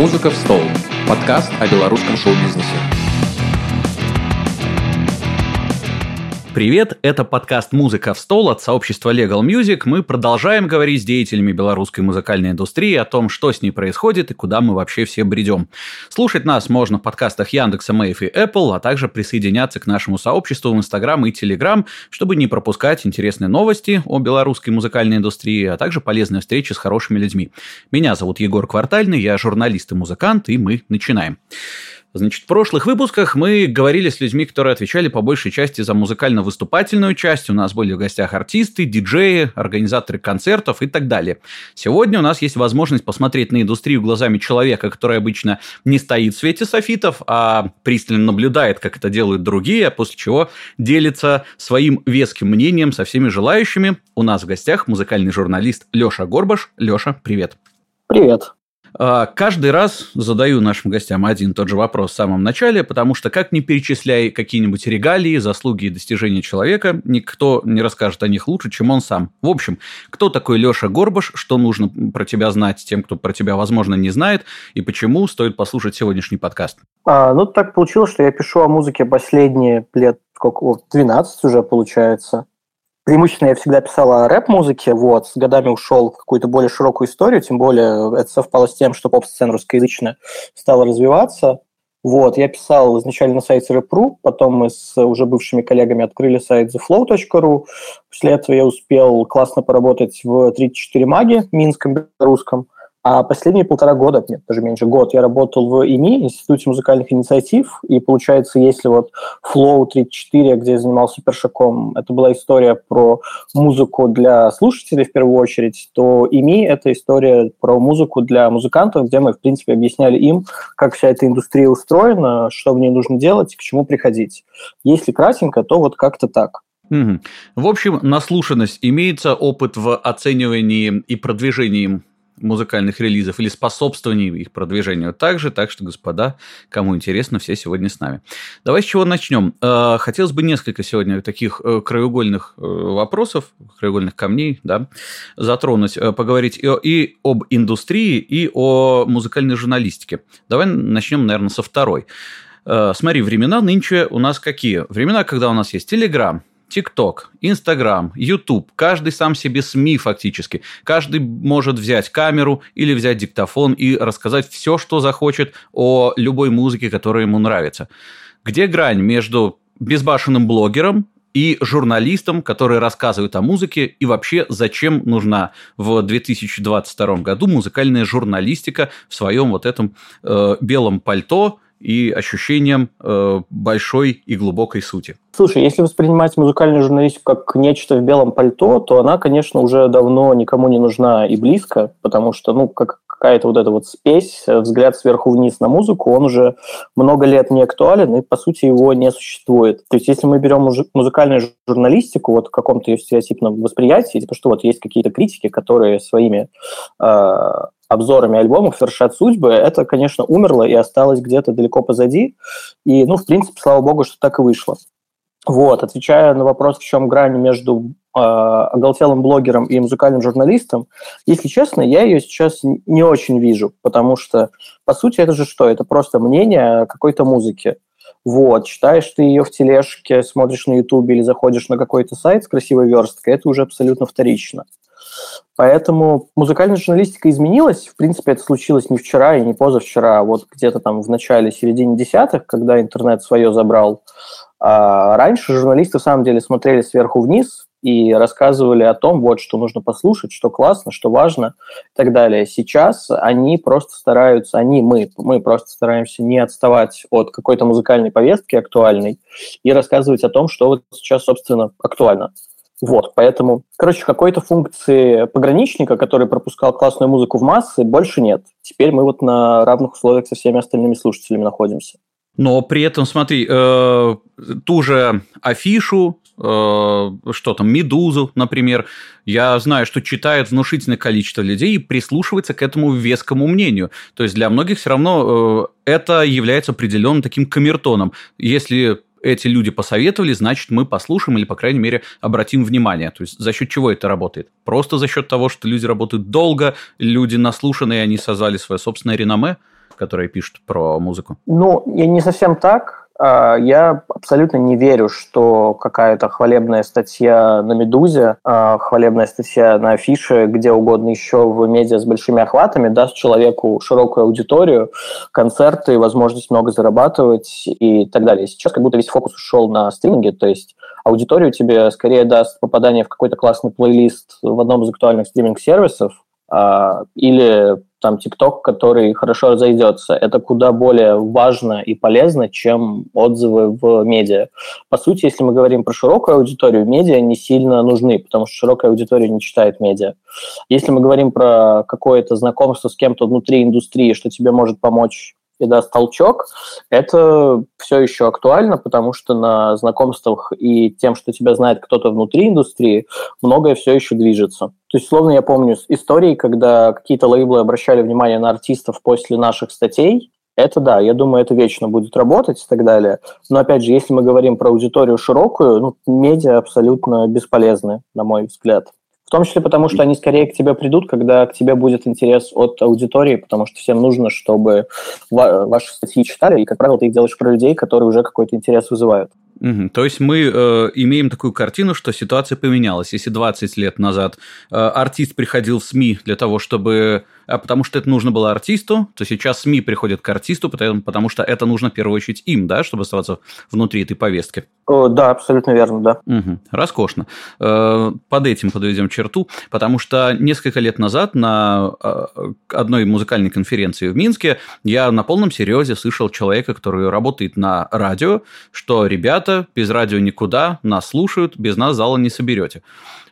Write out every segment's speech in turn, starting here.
«Музыка в стол» – подкаст о белорусском шоу-бизнесе. Привет, это подкаст «Музыка в стол» от сообщества Legal Music. Мы продолжаем говорить с деятелями белорусской музыкальной индустрии о том, что с ней происходит и куда мы вообще все бредем. Слушать нас можно в подкастах Яндекса, Мэйв и Apple, а также присоединяться к нашему сообществу в Instagram и Telegram, чтобы не пропускать интересные новости о белорусской музыкальной индустрии, а также полезные встречи с хорошими людьми. Меня зовут Егор Квартальный, я журналист и музыкант, и мы начинаем. Значит, в прошлых выпусках мы говорили с людьми, которые отвечали по большей части за музыкально-выступательную часть. У нас были в гостях артисты, диджеи, организаторы концертов и так далее. Сегодня у нас есть возможность посмотреть на индустрию глазами человека, который обычно не стоит в свете софитов, а пристально наблюдает, как это делают другие, а после чего делится своим веским мнением со всеми желающими. У нас в гостях музыкальный журналист Леша Горбаш. Леша, привет. Привет. А, каждый раз задаю нашим гостям один и тот же вопрос в самом начале, потому что как ни перечисляй какие-нибудь регалии, заслуги и достижения человека, никто не расскажет о них лучше, чем он сам. В общем, кто такой Леша Горбаш, что нужно про тебя знать тем, кто про тебя, возможно, не знает, и почему стоит послушать сегодняшний подкаст? А, ну, так получилось, что я пишу о музыке последние лет сколько, 12 уже получается преимущественно я всегда писал о рэп-музыке, вот, с годами ушел в какую-то более широкую историю, тем более это совпало с тем, что поп-сцена русскоязычная стала развиваться. Вот, я писал изначально на сайте Rap.ru, потом мы с уже бывшими коллегами открыли сайт theflow.ru. После этого я успел классно поработать в 34 маги, минском, русском. А последние полтора года, нет, даже меньше, год, я работал в ИМИ, Институте музыкальных инициатив, и получается, если вот Flow 34, где я занимался першаком, это была история про музыку для слушателей в первую очередь, то ИМИ – это история про музыку для музыкантов, где мы, в принципе, объясняли им, как вся эта индустрия устроена, что в ней нужно делать, к чему приходить. Если кратенько, то вот как-то так. Угу. В общем, наслушанность имеется опыт в оценивании и продвижении музыкальных релизов или способствований их продвижению также. Так что, господа, кому интересно, все сегодня с нами. Давай с чего начнем. Э, хотелось бы несколько сегодня таких э, краеугольных э, вопросов, краеугольных камней, да, затронуть, поговорить и, и об индустрии, и о музыкальной журналистике. Давай начнем, наверное, со второй. Смотри, времена нынче у нас какие? Времена, когда у нас есть Телеграм, ТикТок, Инстаграм, Ютуб, каждый сам себе СМИ фактически. Каждый может взять камеру или взять диктофон и рассказать все, что захочет о любой музыке, которая ему нравится. Где грань между безбашенным блогером и журналистом, которые рассказывают о музыке, и вообще зачем нужна в 2022 году музыкальная журналистика в своем вот этом э, белом пальто, и ощущением э, большой и глубокой сути. Слушай, если воспринимать музыкальную журналистику как нечто в белом пальто, то она, конечно, уже давно никому не нужна и близко, потому что, ну, как какая-то вот эта вот спесь, взгляд сверху вниз на музыку, он уже много лет не актуален, и, по сути, его не существует. То есть, если мы берем музыкальную журналистику вот в каком-то ее стереотипном восприятии, типа, что вот есть какие-то критики, которые своими э, обзорами альбомов вершат судьбы, это, конечно, умерло и осталось где-то далеко позади. И, ну, в принципе, слава богу, что так и вышло. Вот, отвечая на вопрос, в чем грань между э, оголтелым блогером и музыкальным журналистом, если честно, я ее сейчас не очень вижу, потому что, по сути, это же что? Это просто мнение какой-то музыки. Вот, читаешь ты ее в тележке, смотришь на Ютубе или заходишь на какой-то сайт с красивой версткой, это уже абсолютно вторично. Поэтому музыкальная журналистика изменилась. В принципе, это случилось не вчера и не позавчера, а вот где-то там в начале, середине десятых, когда интернет свое забрал. А раньше журналисты, в самом деле, смотрели сверху вниз и рассказывали о том, вот, что нужно послушать, что классно, что важно и так далее. Сейчас они просто стараются, они, мы, мы просто стараемся не отставать от какой-то музыкальной повестки актуальной и рассказывать о том, что вот сейчас, собственно, актуально. Вот, поэтому, короче, какой-то функции пограничника, который пропускал классную музыку в массы, больше нет. Теперь мы вот на равных условиях со всеми остальными слушателями находимся. Но при этом, смотри, э, ту же афишу, э, что там, Медузу, например, я знаю, что читает внушительное количество людей и прислушивается к этому вескому мнению. То есть для многих все равно э, это является определенным таким камертоном. Если эти люди посоветовали, значит, мы послушаем или, по крайней мере, обратим внимание. То есть за счет чего это работает? Просто за счет того, что люди работают долго, люди наслушанные, они создали свое собственное реноме? которые пишут про музыку? Ну, не совсем так. А, я абсолютно не верю, что какая-то хвалебная статья на «Медузе», а, хвалебная статья на афише, где угодно еще в медиа с большими охватами даст человеку широкую аудиторию, концерты, возможность много зарабатывать и так далее. Сейчас как будто весь фокус ушел на стриминге, то есть аудиторию тебе скорее даст попадание в какой-то классный плейлист в одном из актуальных стриминг-сервисов, а, или там ТикТок, который хорошо разойдется. Это куда более важно и полезно, чем отзывы в медиа. По сути, если мы говорим про широкую аудиторию, медиа не сильно нужны, потому что широкая аудитория не читает медиа. Если мы говорим про какое-то знакомство с кем-то внутри индустрии, что тебе может помочь и даст толчок, это все еще актуально, потому что на знакомствах и тем, что тебя знает кто-то внутри индустрии, многое все еще движется. То есть, словно я помню истории, когда какие-то лейблы обращали внимание на артистов после наших статей, это да, я думаю, это вечно будет работать и так далее. Но опять же, если мы говорим про аудиторию широкую, ну, медиа абсолютно бесполезны, на мой взгляд. В том числе потому, что они скорее к тебе придут, когда к тебе будет интерес от аудитории, потому что всем нужно, чтобы ваши статьи читали, и, как правило, ты их делаешь про людей, которые уже какой-то интерес вызывают. Угу. То есть мы э, имеем такую картину, что ситуация поменялась. Если 20 лет назад э, артист приходил в СМИ для того, чтобы потому что это нужно было артисту, то сейчас СМИ приходят к артисту, потому, потому что это нужно в первую очередь им, да, чтобы оставаться внутри этой повестки. О, да, абсолютно верно, да. Угу, роскошно. Э, под этим подведем черту, потому что несколько лет назад на э, одной музыкальной конференции в Минске я на полном серьезе слышал человека, который работает на радио, что ребята без радио никуда, нас слушают, без нас зала не соберете.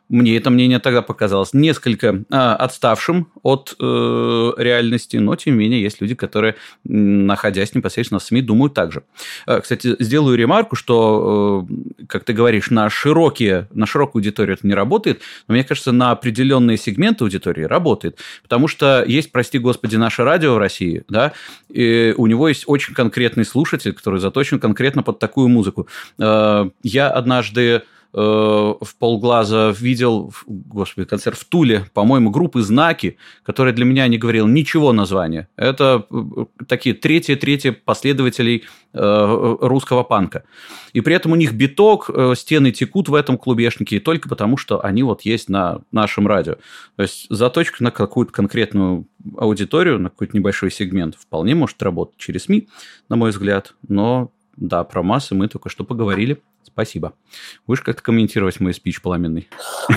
Мне это мнение тогда показалось несколько э, отставшим от э, реальности, но тем не менее есть люди, которые, находясь непосредственно в СМИ, думают так же. Э, кстати, сделаю ремарку, что, э, как ты говоришь, на, широкие, на широкую аудиторию это не работает, но мне кажется, на определенные сегменты аудитории работает, потому что есть, прости господи, наше радио в России, да, и у него есть очень конкретный слушатель, который заточен конкретно под такую музыку. Э, я однажды Э, в полглаза видел, господи, концерт в Туле, по-моему, группы «Знаки», которые для меня не говорил ничего названия. Это э, такие третьи-третьи последователей э, русского панка. И при этом у них биток, стены текут в этом клубешнике только потому, что они вот есть на нашем радио. То есть заточка на какую-то конкретную аудиторию, на какой-то небольшой сегмент вполне может работать через СМИ, на мой взгляд, но да, про массы мы только что поговорили. Спасибо. Будешь как-то комментировать мой спич пламенный?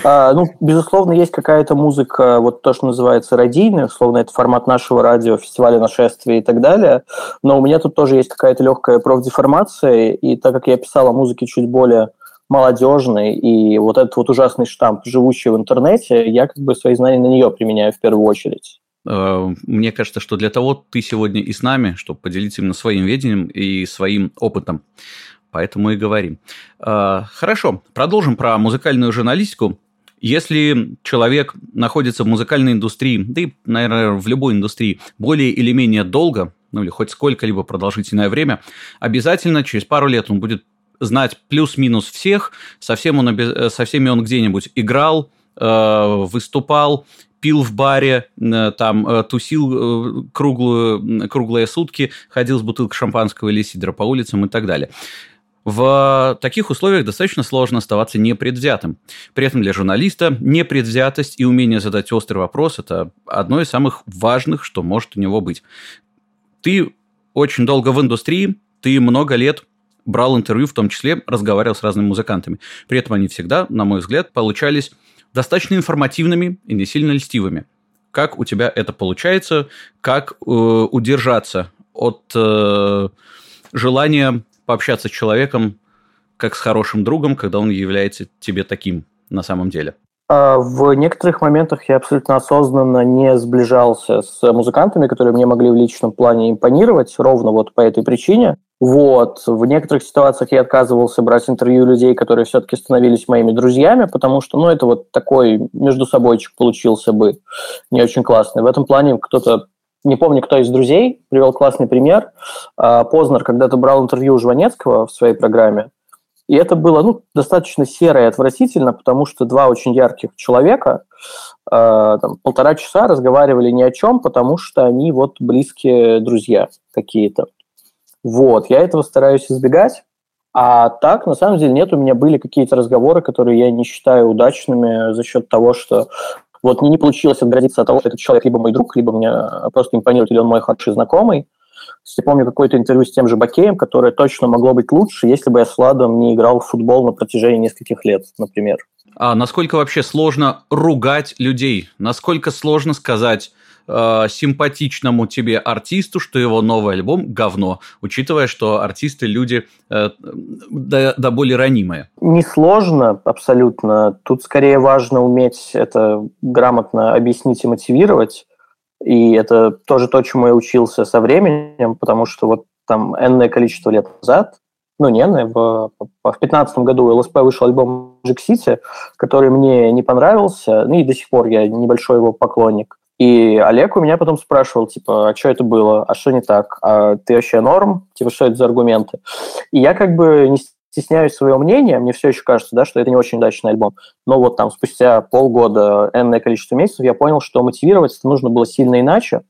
А, ну, безусловно, есть какая-то музыка, вот то, что называется радийная, условно, это формат нашего радио, фестиваля нашествия и так далее. Но у меня тут тоже есть какая-то легкая профдеформация, и так как я писал о музыке чуть более молодежный, и вот этот вот ужасный штамп, живущий в интернете, я как бы свои знания на нее применяю в первую очередь. Э, мне кажется, что для того ты сегодня и с нами, чтобы поделиться именно своим видением и своим опытом. Поэтому и говорим. Э, хорошо, продолжим про музыкальную журналистику. Если человек находится в музыкальной индустрии, да и, наверное, в любой индустрии, более или менее долго, ну или хоть сколько-либо продолжительное время, обязательно через пару лет он будет знать плюс-минус всех, со, всем он, э, со всеми он где-нибудь играл, выступал пил в баре, э, там э, тусил э, круглую, круглые сутки, ходил с бутылкой шампанского или сидра по улицам и так далее. В таких условиях достаточно сложно оставаться непредвзятым. При этом для журналиста непредвзятость и умение задать острый вопрос – это одно из самых важных, что может у него быть. Ты очень долго в индустрии, ты много лет брал интервью, в том числе разговаривал с разными музыкантами. При этом они всегда, на мой взгляд, получались достаточно информативными и не сильно льстивыми. Как у тебя это получается? Как э, удержаться от э, желания пообщаться с человеком как с хорошим другом, когда он является тебе таким на самом деле? А, в некоторых моментах я абсолютно осознанно не сближался с музыкантами, которые мне могли в личном плане импонировать, ровно вот по этой причине. Вот. В некоторых ситуациях я отказывался брать интервью людей, которые все-таки становились моими друзьями, потому что, ну, это вот такой между собойчик получился бы не очень классный. В этом плане кто-то не помню, кто из друзей, привел классный пример. А, Познер когда-то брал интервью у Жванецкого в своей программе, И это было ну, достаточно серо и отвратительно, потому что два очень ярких человека э, там, полтора часа разговаривали ни о чем, потому что они вот близкие друзья какие-то. Вот, я этого стараюсь избегать. А так, на самом деле, нет, у меня были какие-то разговоры, которые я не считаю удачными за счет того, что вот не получилось отгородиться от того, что этот человек либо мой друг, либо мне просто импонирует, или он мой хороший знакомый. Я помню какое-то интервью с тем же Бакеем, которое точно могло быть лучше, если бы я с Владом не играл в футбол на протяжении нескольких лет, например. А насколько вообще сложно ругать людей? Насколько сложно сказать э, симпатичному тебе артисту, что его новый альбом говно, учитывая, что артисты люди э, да, да более ранимые? Несложно абсолютно. Тут скорее важно уметь это грамотно объяснить и мотивировать. И это тоже то, чему я учился со временем, потому что вот там энное количество лет назад, ну, не энное, в, в 15 году ЛСП вышел альбом Джек Сити, который мне не понравился, ну и до сих пор я небольшой его поклонник. И Олег у меня потом спрашивал, типа, а что это было, а что не так, а ты вообще норм, типа, что это за аргументы? И я как бы не стесняюсь своего мнения, мне все еще кажется, да, что это не очень удачный альбом. Но вот там спустя полгода, энное количество месяцев, я понял, что мотивировать это нужно было сильно иначе,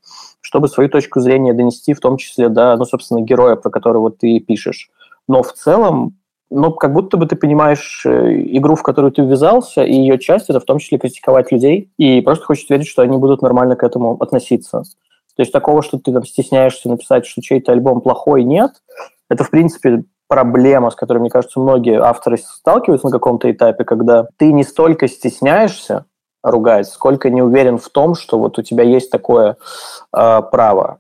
чтобы свою точку зрения донести, в том числе до, ну, собственно, героя, про которого ты пишешь. Но в целом, ну, как будто бы ты понимаешь э, игру, в которую ты ввязался, и ее часть – это в том числе критиковать людей, и просто хочешь верить, что они будут нормально к этому относиться. То есть такого, что ты там стесняешься написать, что чей-то альбом плохой, нет. Это, в принципе, проблема, с которой, мне кажется, многие авторы сталкиваются на каком-то этапе, когда ты не столько стесняешься ругать, сколько не уверен в том, что вот у тебя есть такое э, право.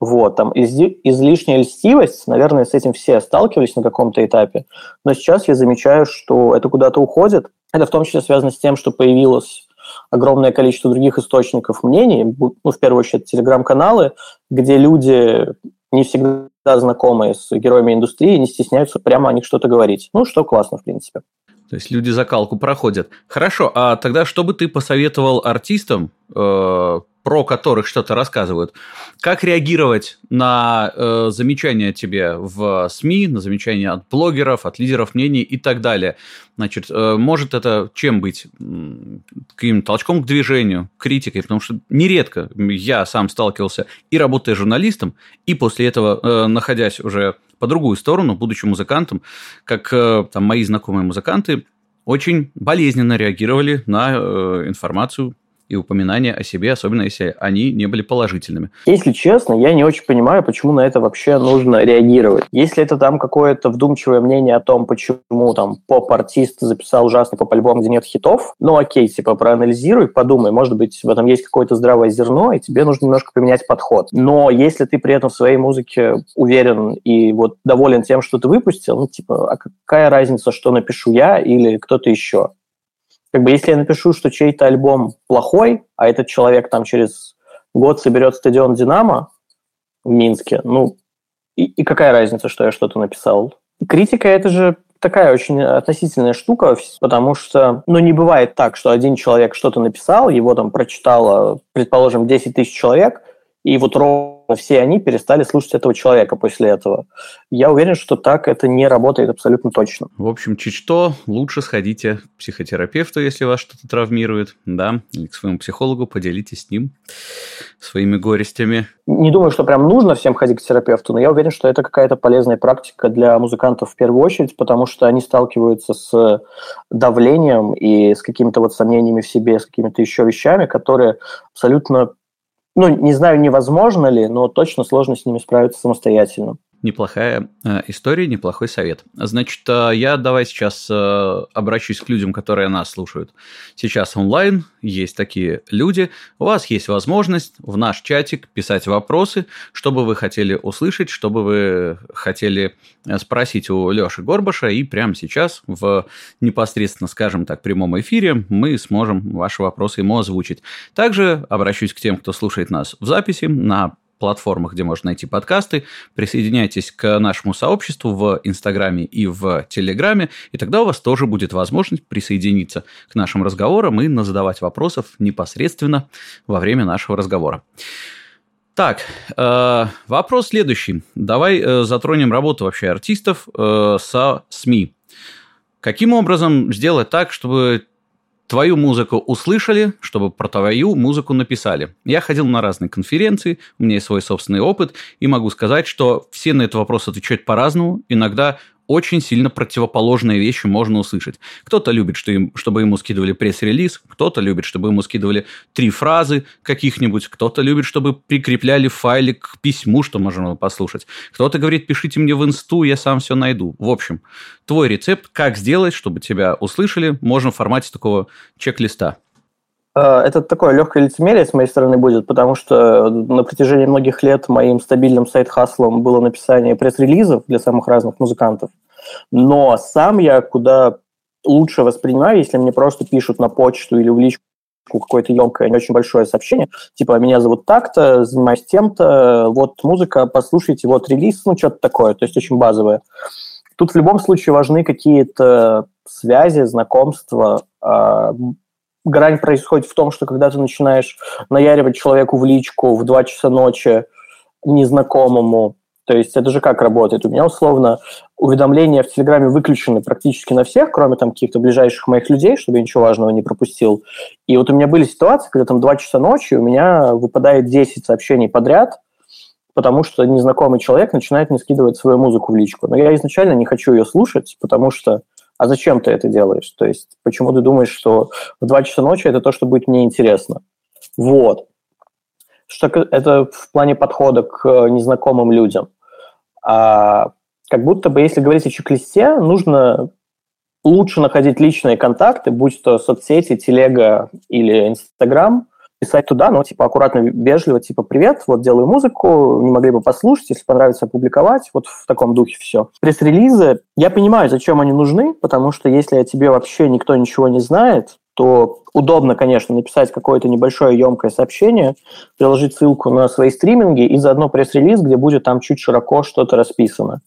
Вот, там из, излишняя льстивость, наверное, с этим все сталкивались на каком-то этапе, но сейчас я замечаю, что это куда-то уходит. Это в том числе связано с тем, что появилось огромное количество других источников мнений, ну, в первую очередь, телеграм-каналы, где люди не всегда знакомые с героями индустрии, не стесняются прямо о них что-то говорить. Ну, что классно, в принципе. То есть люди закалку проходят. Хорошо, а тогда что бы ты посоветовал артистам, э, про которых что-то рассказывают, как реагировать на э, замечания тебе в СМИ, на замечания от блогеров, от лидеров мнений и так далее? Значит, э, может это чем быть? Каким толчком к движению, критикой? Потому что нередко я сам сталкивался и работая журналистом, и после этого, э, находясь уже по другую сторону, будучи музыкантом, как э, там мои знакомые музыканты очень болезненно реагировали на э, информацию и упоминания о себе, особенно если они не были положительными. Если честно, я не очень понимаю, почему на это вообще нужно реагировать. Если это там какое-то вдумчивое мнение о том, почему там поп-артист записал ужасный поп-альбом, где нет хитов, ну окей, типа проанализируй, подумай, может быть, в этом есть какое-то здравое зерно, и тебе нужно немножко поменять подход. Но если ты при этом в своей музыке уверен и вот доволен тем, что ты выпустил, ну типа, а какая разница, что напишу я или кто-то еще? Как бы если я напишу, что чей-то альбом плохой, а этот человек там через год соберет стадион «Динамо» в Минске, ну, и, и какая разница, что я что-то написал? Критика – это же такая очень относительная штука, потому что, ну, не бывает так, что один человек что-то написал, его там прочитало, предположим, 10 тысяч человек, и вот ровно все они перестали слушать этого человека после этого. Я уверен, что так это не работает абсолютно точно. В общем, чуть что, лучше сходите к психотерапевту, если вас что-то травмирует, да, или к своему психологу, поделитесь с ним своими горестями. Не думаю, что прям нужно всем ходить к терапевту, но я уверен, что это какая-то полезная практика для музыкантов в первую очередь, потому что они сталкиваются с давлением и с какими-то вот сомнениями в себе, с какими-то еще вещами, которые абсолютно ну, не знаю, невозможно ли, но точно сложно с ними справиться самостоятельно неплохая э, история, неплохой совет. Значит, э, я давай сейчас э, обращусь к людям, которые нас слушают. Сейчас онлайн, есть такие люди. У вас есть возможность в наш чатик писать вопросы, что бы вы хотели услышать, что бы вы хотели спросить у Леши Горбаша, и прямо сейчас в непосредственно, скажем так, прямом эфире мы сможем ваши вопросы ему озвучить. Также обращусь к тем, кто слушает нас в записи на платформах, где можно найти подкасты. Присоединяйтесь к нашему сообществу в Инстаграме и в Телеграме, и тогда у вас тоже будет возможность присоединиться к нашим разговорам и задавать вопросов непосредственно во время нашего разговора. Так, э, вопрос следующий. Давай э, затронем работу вообще артистов э, со СМИ. Каким образом сделать так, чтобы твою музыку услышали, чтобы про твою музыку написали. Я ходил на разные конференции, у меня есть свой собственный опыт, и могу сказать, что все на этот вопрос отвечают по-разному. Иногда очень сильно противоположные вещи можно услышать. Кто-то любит, что им, чтобы ему скидывали пресс-релиз, кто-то любит, чтобы ему скидывали три фразы каких-нибудь, кто-то любит, чтобы прикрепляли файлик к письму, что можно послушать. Кто-то говорит, пишите мне в инсту, я сам все найду. В общем, твой рецепт, как сделать, чтобы тебя услышали, можно в формате такого чек-листа. Э, это такое легкое лицемерие с моей стороны будет, потому что на протяжении многих лет моим стабильным сайт-хаслом было написание пресс-релизов для самых разных музыкантов. Но сам я куда лучше воспринимаю, если мне просто пишут на почту или в личку какое-то емкое, не очень большое сообщение, типа, меня зовут так-то, занимаюсь тем-то, вот музыка, послушайте, вот релиз, ну, что-то такое, то есть очень базовое. Тут в любом случае важны какие-то связи, знакомства, а, грань происходит в том, что когда ты начинаешь наяривать человеку в личку в 2 часа ночи незнакомому, то есть это же как работает? У меня условно уведомления в Телеграме выключены практически на всех, кроме там каких-то ближайших моих людей, чтобы я ничего важного не пропустил. И вот у меня были ситуации, когда там 2 часа ночи у меня выпадает 10 сообщений подряд, потому что незнакомый человек начинает мне скидывать свою музыку в личку. Но я изначально не хочу ее слушать, потому что а зачем ты это делаешь? То есть почему ты думаешь, что в 2 часа ночи это то, что будет мне интересно? Вот. Что это в плане подхода к э, незнакомым людям. А, как будто бы, если говорить о чек-листе, нужно лучше находить личные контакты, будь то соцсети, телега или Инстаграм, писать туда, ну, типа, аккуратно, вежливо, типа, привет, вот делаю музыку, не могли бы послушать, если понравится, опубликовать, вот в таком духе все. Пресс-релизы, я понимаю, зачем они нужны, потому что если о тебе вообще никто ничего не знает, то удобно, конечно, написать какое-то небольшое емкое сообщение, приложить ссылку на свои стриминги и заодно пресс-релиз, где будет там чуть широко что-то расписано.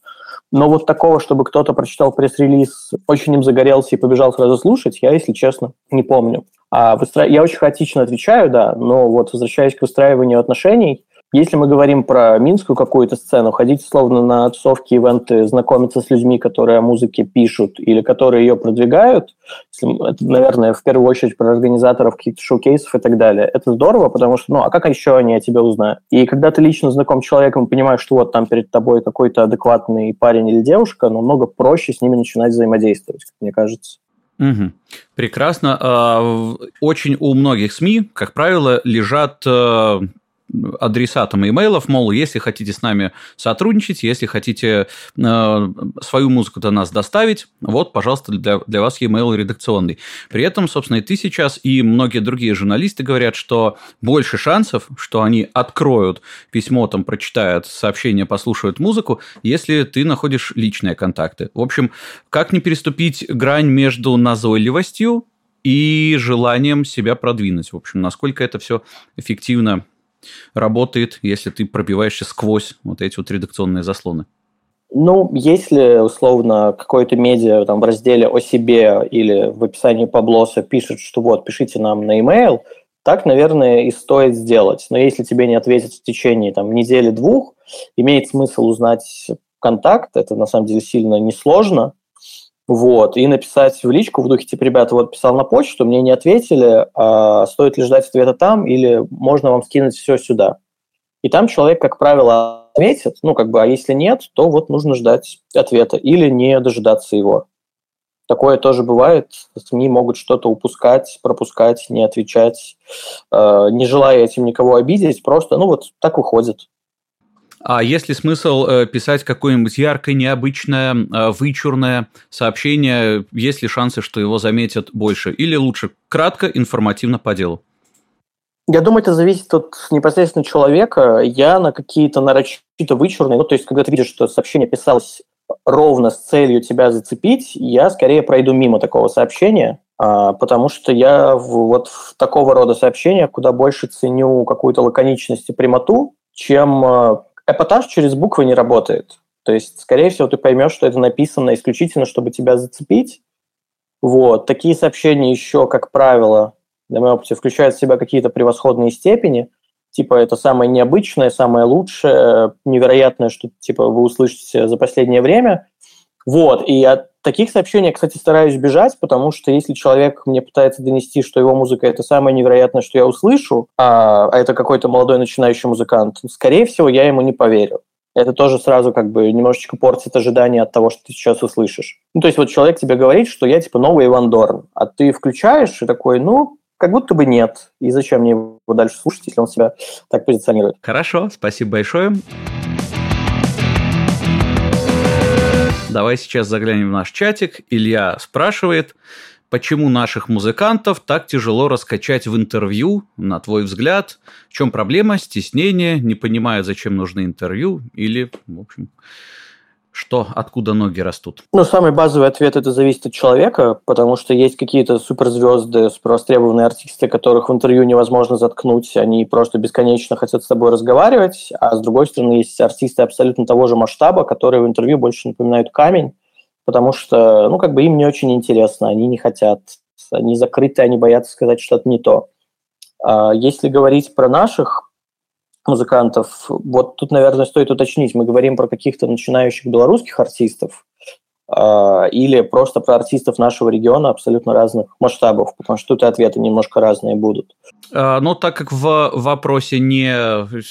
Но вот такого, чтобы кто-то прочитал пресс-релиз, очень им загорелся и побежал сразу слушать, я, если честно, не помню. А выстра... Я очень хаотично отвечаю, да, но вот возвращаясь к выстраиванию отношений, если мы говорим про минскую какую-то сцену, ходить словно на тусовки, ивенты, знакомиться с людьми, которые о музыке пишут или которые ее продвигают, это, наверное, в первую очередь про организаторов каких-то шоу-кейсов и так далее, это здорово, потому что, ну, а как еще они о тебе узнают? И когда ты лично знаком с человеком и понимаешь, что вот там перед тобой какой-то адекватный парень или девушка, намного проще с ними начинать взаимодействовать, мне кажется. Угу. Прекрасно. А, очень у многих СМИ, как правило, лежат э, адресатам имейлов, мол, если хотите с нами сотрудничать, если хотите э, свою музыку до нас доставить, вот, пожалуйста, для, для вас e-mail редакционный. При этом, собственно, и ты сейчас, и многие другие журналисты говорят, что больше шансов, что они откроют письмо, там, прочитают сообщение, послушают музыку, если ты находишь личные контакты. В общем, как не переступить грань между назойливостью и желанием себя продвинуть. В общем, насколько это все эффективно работает, если ты пробиваешься сквозь вот эти вот редакционные заслоны? Ну, если, условно, какой-то медиа там в разделе о себе или в описании поблоса пишет, что вот, пишите нам на e-mail, так, наверное, и стоит сделать. Но если тебе не ответят в течение там, недели-двух, имеет смысл узнать контакт, это на самом деле сильно несложно, вот, и написать в личку в духе, типа, ребята, вот писал на почту, мне не ответили, а стоит ли ждать ответа там, или можно вам скинуть все сюда. И там человек, как правило, ответит, ну, как бы, а если нет, то вот нужно ждать ответа или не дожидаться его. Такое тоже бывает. СМИ могут что-то упускать, пропускать, не отвечать, э, не желая этим никого обидеть, просто, ну, вот так выходит. А есть ли смысл э, писать какое-нибудь яркое, необычное, э, вычурное сообщение? Есть ли шансы, что его заметят больше? Или лучше кратко, информативно по делу? Я думаю, это зависит от непосредственно человека. Я на какие-то нарочито вычурные, ну, то есть, когда ты видишь, что сообщение писалось ровно с целью тебя зацепить, я скорее пройду мимо такого сообщения, а, потому что я вот в такого рода сообщениях куда больше ценю какую-то лаконичность и прямоту, чем э, эпатаж через буквы не работает. То есть, скорее всего, ты поймешь, что это написано исключительно, чтобы тебя зацепить. Вот. Такие сообщения еще, как правило, на моем опыте, включают в себя какие-то превосходные степени. Типа, это самое необычное, самое лучшее, невероятное, что типа вы услышите за последнее время. Вот. И от таких сообщений я, кстати, стараюсь бежать, потому что если человек мне пытается донести, что его музыка – это самое невероятное, что я услышу, а, а это какой-то молодой начинающий музыкант, скорее всего, я ему не поверю это тоже сразу как бы немножечко портит ожидания от того, что ты сейчас услышишь. Ну, то есть вот человек тебе говорит, что я типа новый Иван Дорн, а ты включаешь и такой, ну, как будто бы нет. И зачем мне его дальше слушать, если он себя так позиционирует? Хорошо, спасибо большое. Давай сейчас заглянем в наш чатик. Илья спрашивает, Почему наших музыкантов так тяжело раскачать в интервью, на твой взгляд? В чем проблема? Стеснение? Не понимаю, зачем нужны интервью? Или, в общем, что, откуда ноги растут? Ну, самый базовый ответ – это зависит от человека, потому что есть какие-то суперзвезды, супервостребованные артисты, которых в интервью невозможно заткнуть, они просто бесконечно хотят с тобой разговаривать, а с другой стороны есть артисты абсолютно того же масштаба, которые в интервью больше напоминают камень, потому что, ну, как бы им не очень интересно, они не хотят, они закрыты, они боятся сказать что-то не то. А если говорить про наших музыкантов, вот тут, наверное, стоит уточнить, мы говорим про каких-то начинающих белорусских артистов а, или просто про артистов нашего региона абсолютно разных масштабов, потому что тут и ответы немножко разные будут. А, но так как в вопросе не,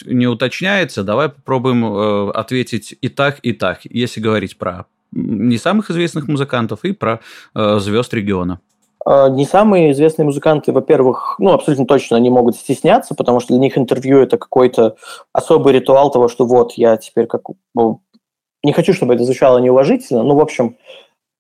не уточняется, давай попробуем э, ответить и так, и так, если говорить про не самых известных музыкантов и про э, звезд региона. А, не самые известные музыканты, во-первых, ну, абсолютно точно они могут стесняться, потому что для них интервью – это какой-то особый ритуал того, что вот, я теперь как... Ну, не хочу, чтобы это звучало неуважительно, но, в общем,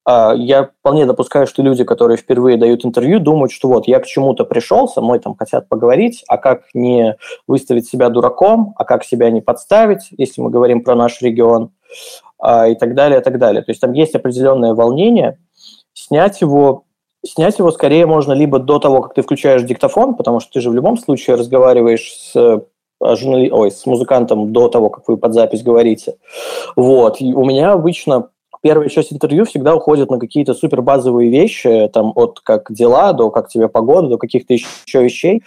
а, я вполне допускаю, что люди, которые впервые дают интервью, думают, что вот я к чему-то пришел, со мной там хотят поговорить, а как не выставить себя дураком, а как себя не подставить, если мы говорим про наш регион а, и так далее, и так далее. То есть там есть определенное волнение. Снять его, снять его скорее можно либо до того, как ты включаешь диктофон, потому что ты же в любом случае разговариваешь с а, журнали... Ой, с музыкантом до того, как вы под запись говорите. Вот. И у меня обычно первая часть интервью всегда уходит на какие-то супер базовые вещи, там от как дела до как тебе погода, до каких-то еще вещей.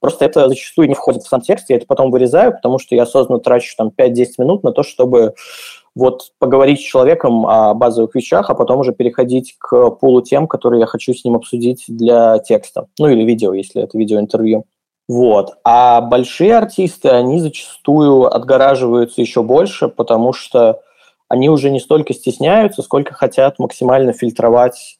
Просто это зачастую не входит в сам текст, я это потом вырезаю, потому что я осознанно трачу там 5-10 минут на то, чтобы вот поговорить с человеком о базовых вещах, а потом уже переходить к пулу тем, которые я хочу с ним обсудить для текста. Ну или видео, если это видеоинтервью. Вот. А большие артисты, они зачастую отгораживаются еще больше, потому что они уже не столько стесняются, сколько хотят максимально фильтровать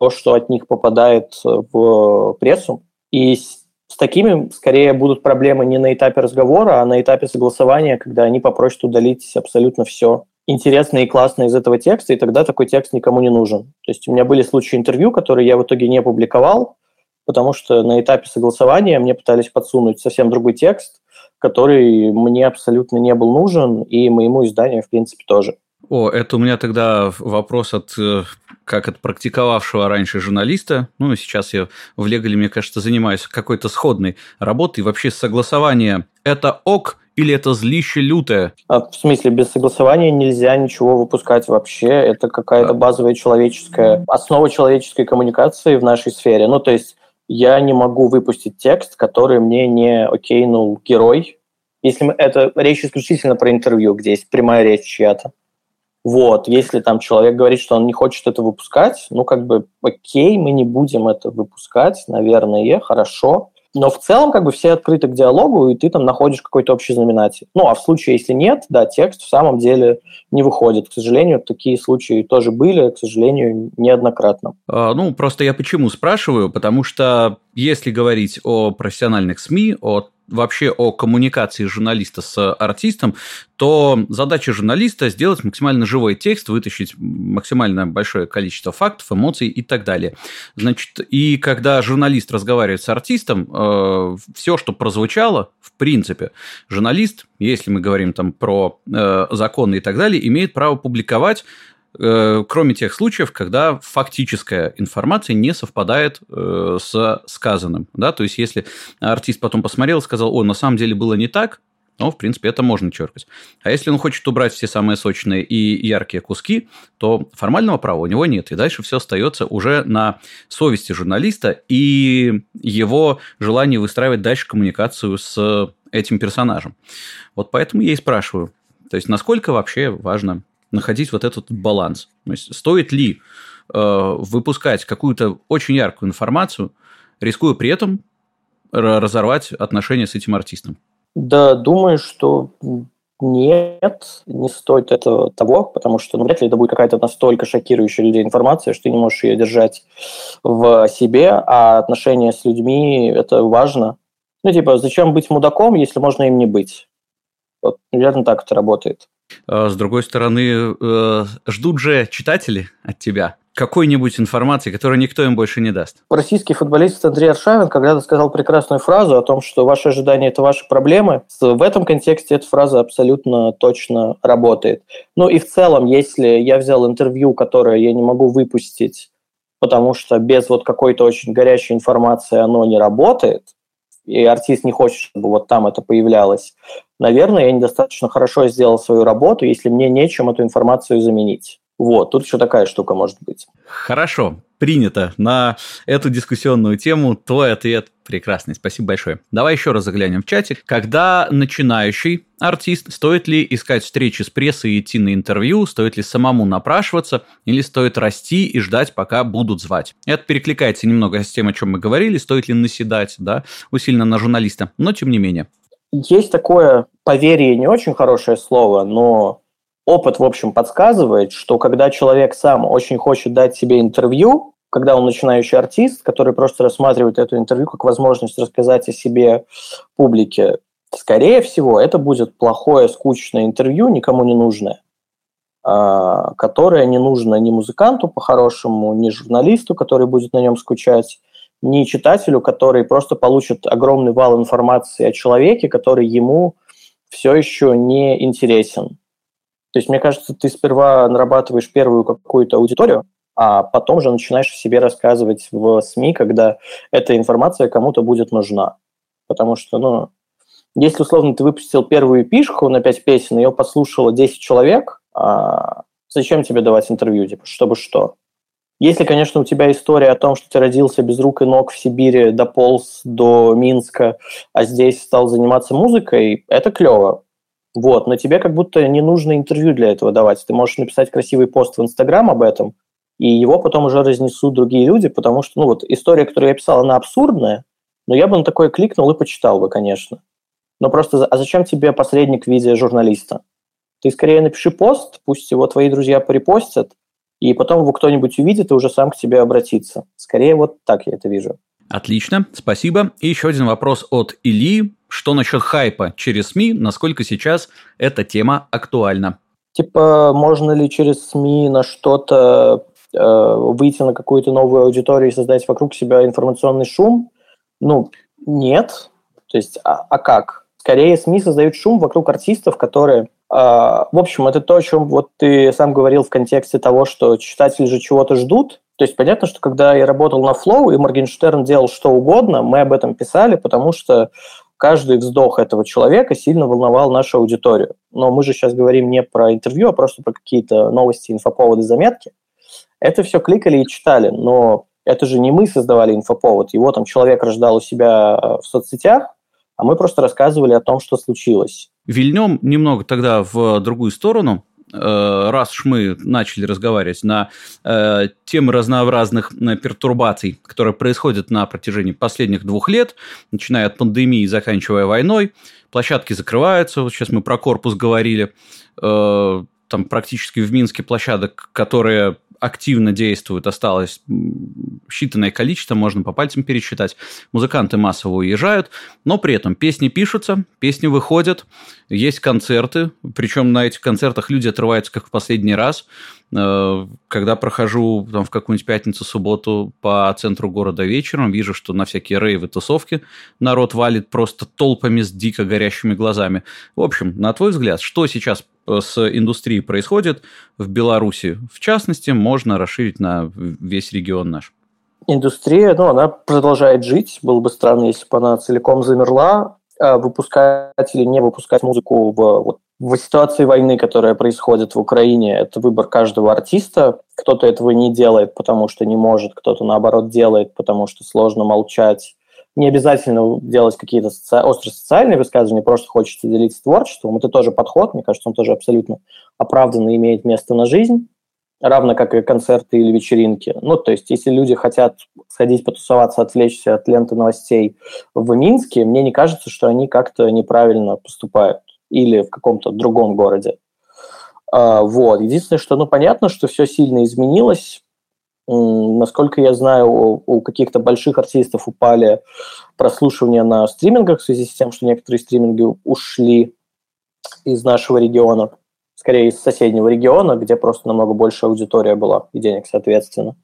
то, что от них попадает в прессу. И с такими скорее будут проблемы не на этапе разговора, а на этапе согласования, когда они попросят удалить абсолютно все интересное и классное из этого текста, и тогда такой текст никому не нужен. То есть у меня были случаи интервью, которые я в итоге не публиковал, потому что на этапе согласования мне пытались подсунуть совсем другой текст, который мне абсолютно не был нужен, и моему изданию, в принципе, тоже. О, это у меня тогда вопрос от э, как от практиковавшего раньше журналиста. Ну, сейчас я в Легале, мне кажется, занимаюсь какой-то сходной работой. Вообще согласование – это ок или это злище лютое? А, в смысле, без согласования нельзя ничего выпускать вообще. Это какая-то базовая человеческая, основа человеческой коммуникации в нашей сфере. Ну, то есть я не могу выпустить текст, который мне не окейнул герой. Если мы, это речь исключительно про интервью, где есть прямая речь чья-то. Вот, если там человек говорит, что он не хочет это выпускать, ну, как бы, окей, мы не будем это выпускать, наверное, хорошо. Но в целом, как бы, все открыты к диалогу, и ты там находишь какой-то общий знаменатель. Ну, а в случае, если нет, да, текст в самом деле не выходит. К сожалению, такие случаи тоже были, к сожалению, неоднократно. А, ну, просто я почему спрашиваю? Потому что если говорить о профессиональных СМИ, о вообще о коммуникации журналиста с артистом, то задача журналиста сделать максимально живой текст, вытащить максимально большое количество фактов, эмоций и так далее. Значит, и когда журналист разговаривает с артистом, э, все, что прозвучало, в принципе, журналист, если мы говорим там про э, законы и так далее, имеет право публиковать кроме тех случаев, когда фактическая информация не совпадает э, с сказанным. Да? То есть, если артист потом посмотрел и сказал, о, на самом деле было не так, ну, в принципе, это можно черкать. А если он хочет убрать все самые сочные и яркие куски, то формального права у него нет. И дальше все остается уже на совести журналиста и его желание выстраивать дальше коммуникацию с этим персонажем. Вот поэтому я и спрашиваю. То есть, насколько вообще важно находить вот этот баланс. То есть стоит ли э, выпускать какую-то очень яркую информацию, рискуя при этом разорвать отношения с этим артистом? Да, думаю, что нет, не стоит этого того, потому что ну, вряд ли это будет какая-то настолько шокирующая людей информация, что ты не можешь ее держать в себе, а отношения с людьми – это важно. Ну, типа, зачем быть мудаком, если можно им не быть? Вот, наверное, так это работает. А с другой стороны, э, ждут же читатели от тебя какой-нибудь информации, которую никто им больше не даст. Российский футболист Андрей Аршавин когда-то сказал прекрасную фразу о том, что ваши ожидания – это ваши проблемы. В этом контексте эта фраза абсолютно точно работает. Ну и в целом, если я взял интервью, которое я не могу выпустить, потому что без вот какой-то очень горячей информации оно не работает, и артист не хочет, чтобы вот там это появлялось, наверное, я недостаточно хорошо сделал свою работу, если мне нечем эту информацию заменить. Вот, тут еще такая штука может быть. Хорошо, принято. На эту дискуссионную тему твой ответ прекрасный. Спасибо большое. Давай еще раз заглянем в чатик. Когда начинающий артист, стоит ли искать встречи с прессой и идти на интервью, стоит ли самому напрашиваться, или стоит расти и ждать, пока будут звать? Это перекликается немного с тем, о чем мы говорили, стоит ли наседать да, усиленно на журналиста, но тем не менее. Есть такое поверье, не очень хорошее слово, но опыт, в общем, подсказывает, что когда человек сам очень хочет дать себе интервью, когда он начинающий артист, который просто рассматривает это интервью как возможность рассказать о себе публике, скорее всего, это будет плохое, скучное интервью, никому не нужное, а, которое не нужно ни музыканту по-хорошему, ни журналисту, который будет на нем скучать, ни читателю, который просто получит огромный вал информации о человеке, который ему все еще не интересен. То есть, мне кажется, ты сперва нарабатываешь первую какую-то аудиторию, а потом же начинаешь себе рассказывать в СМИ, когда эта информация кому-то будет нужна. Потому что, ну, если, условно, ты выпустил первую пишку на пять песен, ее послушало 10 человек, а зачем тебе давать интервью, типа, чтобы что? Если, конечно, у тебя история о том, что ты родился без рук и ног в Сибири, дополз до Минска, а здесь стал заниматься музыкой, это клево. Вот, но тебе как будто не нужно интервью для этого давать. Ты можешь написать красивый пост в Инстаграм об этом, и его потом уже разнесут другие люди, потому что, ну вот, история, которую я писал, она абсурдная, но я бы на такое кликнул и почитал бы, конечно. Но просто, а зачем тебе посредник в виде журналиста? Ты скорее напиши пост, пусть его твои друзья порепостят, и потом его кто-нибудь увидит и уже сам к тебе обратится. Скорее вот так я это вижу. Отлично, спасибо. И еще один вопрос от Ильи. Что насчет хайпа через СМИ? Насколько сейчас эта тема актуальна? Типа, можно ли через СМИ на что-то э, выйти на какую-то новую аудиторию и создать вокруг себя информационный шум? Ну, нет. То есть, а, а как? Скорее, СМИ создают шум вокруг артистов, которые... Э, в общем, это то, о чем вот ты сам говорил в контексте того, что читатели же чего-то ждут, то есть понятно, что когда я работал на Flow, и Моргенштерн делал что угодно, мы об этом писали, потому что каждый вздох этого человека сильно волновал нашу аудиторию. Но мы же сейчас говорим не про интервью, а просто про какие-то новости, инфоповоды, заметки. Это все кликали и читали, но это же не мы создавали инфоповод. Его там человек рождал у себя э, в соцсетях, а мы просто рассказывали о том, что случилось. Вильнем немного тогда в другую сторону. Э, раз уж мы начали разговаривать на э, темы разнообразных э, пертурбаций, которые происходят на протяжении последних двух лет, начиная от пандемии и заканчивая войной, площадки закрываются, вот сейчас мы про корпус говорили, там практически в Минске площадок, которые активно действуют, осталось считанное количество, можно по пальцам пересчитать. Музыканты массово уезжают, но при этом песни пишутся, песни выходят, есть концерты, причем на этих концертах люди отрываются как в последний раз. Э, когда прохожу там, в какую-нибудь пятницу, субботу по центру города вечером, вижу, что на всякие рейвы, тусовки народ валит просто толпами с дико горящими глазами. В общем, на твой взгляд, что сейчас с индустрией происходит в Беларуси? В частности, можно расширить на весь регион наш. Индустрия, ну, она продолжает жить. Было бы странно, если бы она целиком замерла. А выпускать или не выпускать музыку в вот, в ситуации войны, которая происходит в Украине, это выбор каждого артиста. Кто-то этого не делает, потому что не может, кто-то наоборот делает, потому что сложно молчать, не обязательно делать какие-то соци... острые социальные высказывания, просто хочется делиться творчеством. Это тоже подход, мне кажется, он тоже абсолютно оправданно имеет место на жизнь, равно как и концерты или вечеринки. Ну, то есть, если люди хотят сходить потусоваться, отвлечься от ленты новостей в Минске, мне не кажется, что они как-то неправильно поступают или в каком-то другом городе. А, вот. Единственное, что, ну, понятно, что все сильно изменилось. Насколько я знаю, у, каких-то больших артистов упали прослушивания на стримингах в связи с тем, что некоторые стриминги ушли из нашего региона, скорее из соседнего региона, где просто намного больше аудитория была и денег, соответственно.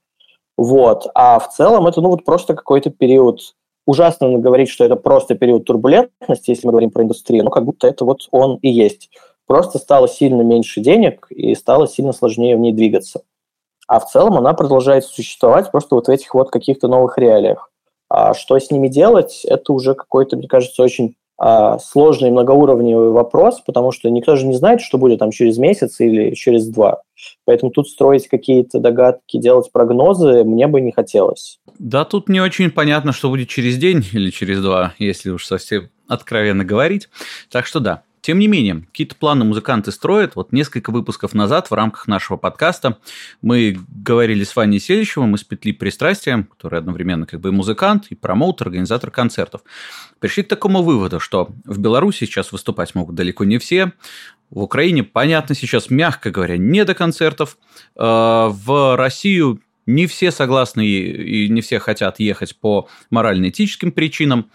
Вот. А в целом это, ну, вот просто какой-то период ужасно говорить, что это просто период турбулентности, если мы говорим про индустрию, но как будто это вот он и есть. Просто стало сильно меньше денег и стало сильно сложнее в ней двигаться. А в целом она продолжает существовать просто вот в этих вот каких-то новых реалиях. А что с ними делать, это уже какой-то, мне кажется, очень а, сложный многоуровневый вопрос, потому что никто же не знает, что будет там через месяц или через два. Поэтому тут строить какие-то догадки, делать прогнозы мне бы не хотелось. Да, тут не очень понятно, что будет через день или через два, если уж совсем откровенно говорить. Так что да, тем не менее, какие-то планы музыканты строят. Вот несколько выпусков назад в рамках нашего подкаста мы говорили с Ваней Селищевым из «Петли пристрастия», который одновременно как бы и музыкант, и промоутер, организатор концертов. Пришли к такому выводу, что в Беларуси сейчас выступать могут далеко не все, в Украине, понятно, сейчас, мягко говоря, не до концертов. А, в Россию не все согласны и не все хотят ехать по морально-этическим причинам.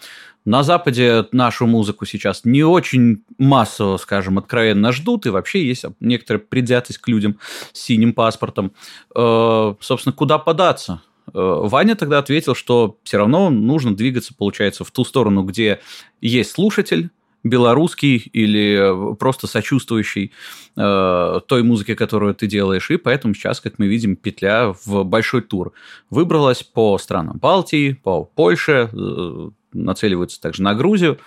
На Западе нашу музыку сейчас не очень массово, скажем, откровенно ждут, и вообще есть некоторая предвзятость к людям с синим паспортом. Э, собственно, куда податься? Э, Ваня тогда ответил, что все равно нужно двигаться, получается, в ту сторону, где есть слушатель, белорусский или просто сочувствующий э, той музыке, которую ты делаешь. И поэтому сейчас, как мы видим, петля в большой тур выбралась по странам Балтии, по Польше, э, нацеливаются также на Грузию.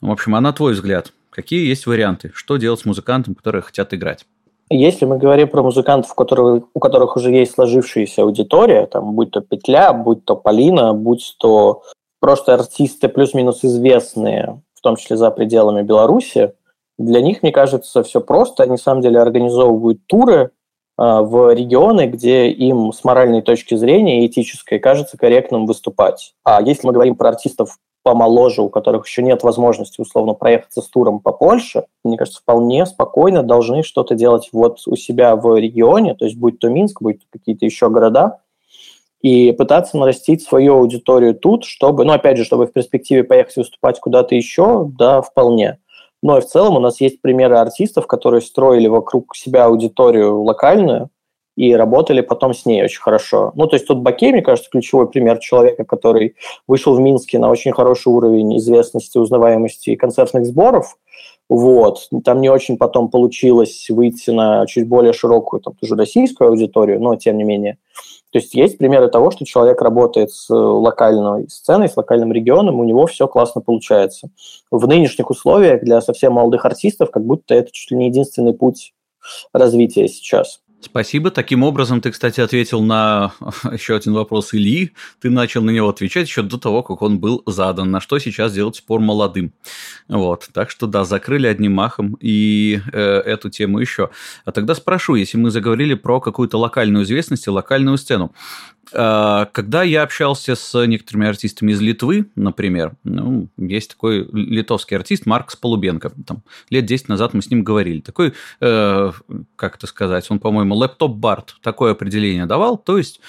В общем, а на твой взгляд, какие есть варианты? Что делать с музыкантами, которые хотят играть? Если мы говорим про музыкантов, у которых, у которых уже есть сложившаяся аудитория, там, будь то Петля, будь то Полина, будь то просто артисты плюс-минус известные, в том числе за пределами Беларуси, для них, мне кажется, все просто. Они, на самом деле, организовывают туры, в регионы, где им с моральной точки зрения и этической кажется корректным выступать. А если мы говорим про артистов помоложе, у которых еще нет возможности условно проехаться с туром по Польше, мне кажется, вполне спокойно должны что-то делать вот у себя в регионе, то есть будь то Минск, будь то какие-то еще города, и пытаться нарастить свою аудиторию тут, чтобы, ну, опять же, чтобы в перспективе поехать выступать куда-то еще, да, вполне. Но и в целом у нас есть примеры артистов, которые строили вокруг себя аудиторию локальную и работали потом с ней очень хорошо. Ну, то есть тут Бакей, мне кажется, ключевой пример человека, который вышел в Минске на очень хороший уровень известности, узнаваемости и концертных сборов. Вот. Там не очень потом получилось выйти на чуть более широкую, там, тоже российскую аудиторию, но тем не менее. То есть есть примеры того, что человек работает с э, локальной сценой, с локальным регионом, у него все классно получается. В нынешних условиях для совсем молодых артистов как будто это чуть ли не единственный путь развития сейчас. Спасибо. Таким образом, ты, кстати, ответил на еще один вопрос Ильи. Ты начал на него отвечать еще до того, как он был задан. На что сейчас делать спор молодым? Вот. Так что, да, закрыли одним махом и э, эту тему еще. А тогда спрошу, если мы заговорили про какую-то локальную известность и локальную сцену. А, когда я общался с некоторыми артистами из Литвы, например, ну, есть такой литовский артист Маркс Полубенко. Там, лет 10 назад мы с ним говорили. Такой, э, как это сказать, он, по-моему, лэптоп-бард такое определение давал. То есть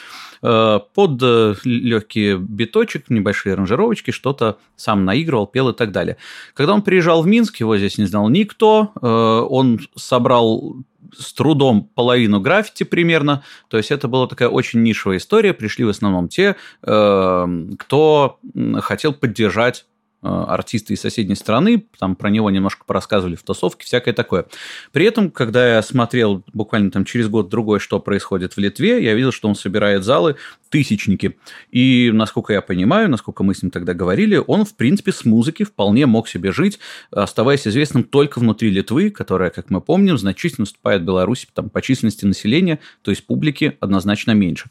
э, под э, легкий биточек, небольшие аранжировочки, что-то сам наигрывал, пел и так далее. Когда он приезжал в Минск, его здесь не знал никто, э, он собрал с трудом половину граффити примерно. То есть это была такая очень нишевая история. Пришли в основном те, э, кто хотел поддержать артисты из соседней страны, там про него немножко порассказывали в тусовке, всякое такое. При этом, когда я смотрел буквально там через год-другой, что происходит в Литве, я видел, что он собирает залы тысячники. И, насколько я понимаю, насколько мы с ним тогда говорили, он, в принципе, с музыки вполне мог себе жить, оставаясь известным только внутри Литвы, которая, как мы помним, значительно уступает Беларуси там, по численности населения, то есть публики однозначно меньше.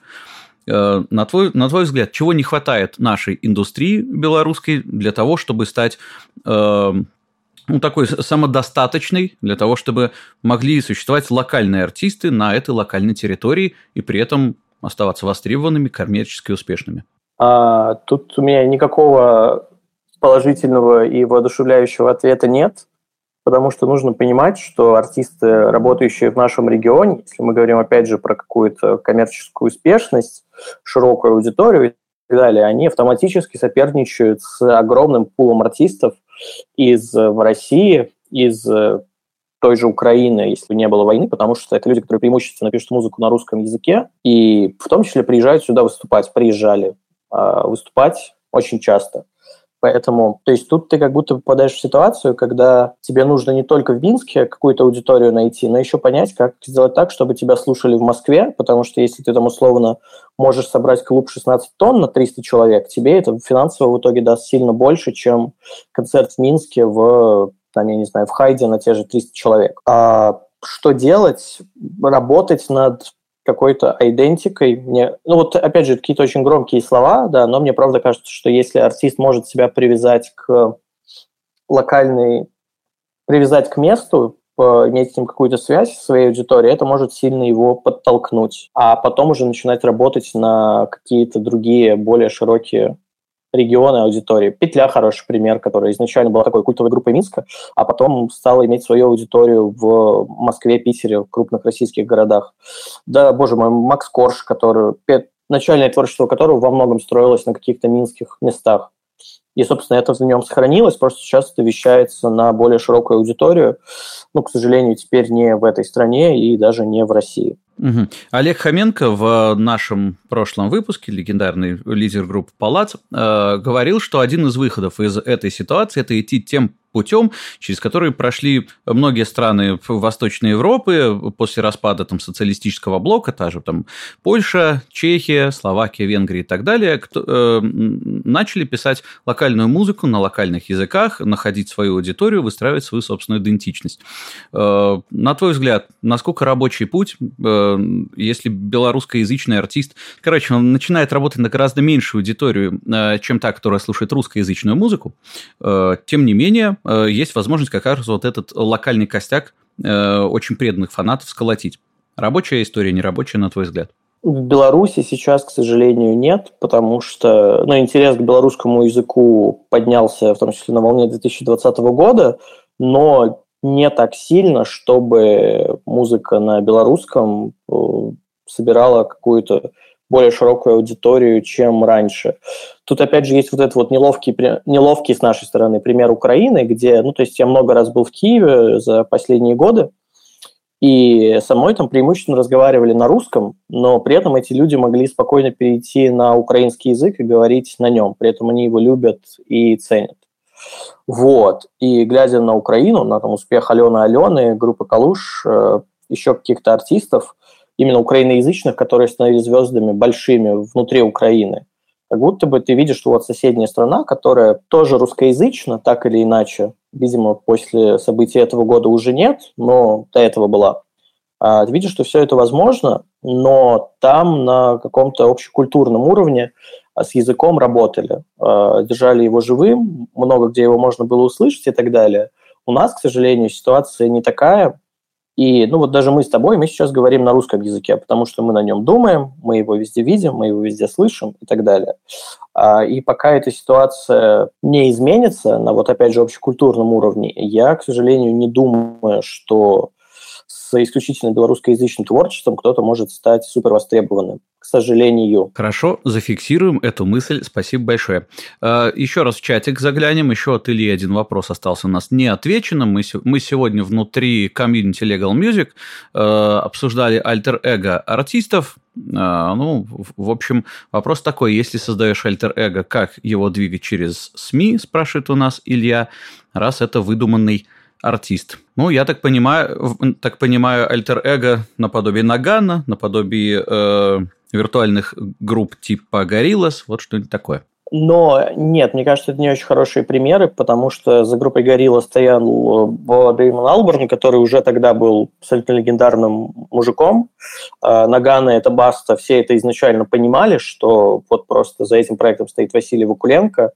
На твой, на твой взгляд, чего не хватает нашей индустрии белорусской для того, чтобы стать ну, такой самодостаточный для того, чтобы могли существовать локальные артисты на этой локальной территории и при этом оставаться востребованными, коммерчески успешными? А, тут у меня никакого положительного и воодушевляющего ответа нет, потому что нужно понимать, что артисты, работающие в нашем регионе, если мы говорим опять же про какую-то коммерческую успешность, широкую аудиторию и так далее, они автоматически соперничают с огромным пулом артистов, из э, России, из э, той же Украины, если бы не было войны, потому что это люди, которые преимущественно пишут музыку на русском языке, и в том числе приезжают сюда выступать, приезжали э, выступать очень часто. Поэтому, то есть тут ты как будто попадаешь в ситуацию, когда тебе нужно не только в Минске какую-то аудиторию найти, но еще понять, как сделать так, чтобы тебя слушали в Москве, потому что если ты там условно можешь собрать клуб 16 тонн на 300 человек, тебе это финансово в итоге даст сильно больше, чем концерт в Минске в, там, я не знаю, в Хайде на те же 300 человек. А что делать? Работать над какой-то идентикой. Мне, ну вот, опять же, какие-то очень громкие слова, да, но мне правда кажется, что если артист может себя привязать к локальной, привязать к месту, иметь с ним какую-то связь с своей аудиторией, это может сильно его подтолкнуть. А потом уже начинать работать на какие-то другие, более широкие регионы аудитории. Петля хороший пример, которая изначально была такой культовой группой Минска, а потом стала иметь свою аудиторию в Москве, Питере, в крупных российских городах. Да, боже мой, Макс Корж, который начальное творчество которого во многом строилось на каких-то минских местах. И, собственно, это в нем сохранилось, просто сейчас это вещается на более широкую аудиторию. Ну, к сожалению, теперь не в этой стране и даже не в России. Угу. Олег Хоменко в нашем прошлом выпуске, легендарный лидер группы «Палац», э, говорил, что один из выходов из этой ситуации – это идти тем путем, через который прошли многие страны Восточной Европы после распада там, социалистического блока, та же там Польша, Чехия, Словакия, Венгрия и так далее, кто, э, начали писать локальную музыку на локальных языках, находить свою аудиторию, выстраивать свою собственную идентичность. Э, на твой взгляд, насколько рабочий путь, э, если белорусскоязычный артист, короче, он начинает работать на гораздо меньшую аудиторию, э, чем та, которая слушает русскоязычную музыку, э, тем не менее, есть возможность как раз вот этот локальный костяк э, очень преданных фанатов сколотить. Рабочая история, не рабочая, на твой взгляд? В Беларуси сейчас, к сожалению, нет, потому что ну, интерес к белорусскому языку поднялся, в том числе на волне 2020 года, но не так сильно, чтобы музыка на белорусском э, собирала какую-то более широкую аудиторию, чем раньше. Тут, опять же, есть вот этот вот неловкий, неловкий с нашей стороны пример Украины, где, ну, то есть я много раз был в Киеве за последние годы, и со мной там преимущественно разговаривали на русском, но при этом эти люди могли спокойно перейти на украинский язык и говорить на нем. При этом они его любят и ценят. Вот. И глядя на Украину, на там, успех Алены Алены, группы Калуш, э, еще каких-то артистов, именно украиноязычных, которые становились звездами большими внутри Украины. Как будто бы ты видишь, что вот соседняя страна, которая тоже русскоязычна, так или иначе, видимо, после событий этого года уже нет, но до этого была. А, ты видишь, что все это возможно, но там на каком-то общекультурном уровне а, с языком работали, а, держали его живым, много где его можно было услышать и так далее. У нас, к сожалению, ситуация не такая, и, ну, вот даже мы с тобой, мы сейчас говорим на русском языке, потому что мы на нем думаем, мы его везде видим, мы его везде слышим и так далее. А, и пока эта ситуация не изменится на, вот опять же, общекультурном уровне, я, к сожалению, не думаю, что с исключительно белорусскоязычным творчеством кто-то может стать супер востребованным к сожалению. Хорошо, зафиксируем эту мысль. Спасибо большое. А, еще раз в чатик заглянем. Еще от Ильи один вопрос остался у нас не отвеченным. Мы, мы сегодня внутри комьюнити Legal Music а, обсуждали альтер-эго артистов. А, ну, в общем, вопрос такой. Если создаешь альтер-эго, как его двигать через СМИ, спрашивает у нас Илья, раз это выдуманный артист. Ну, я так понимаю, так понимаю, альтер-эго наподобие Нагана, наподобие э, виртуальных групп типа Gorillaz, вот что-нибудь такое. Но нет, мне кажется, это не очень хорошие примеры, потому что за группой Горилла стоял Дэймон Алберн, который уже тогда был абсолютно легендарным мужиком. А, Нагана – это Баста, все это изначально понимали, что вот просто за этим проектом стоит Василий Вакуленко.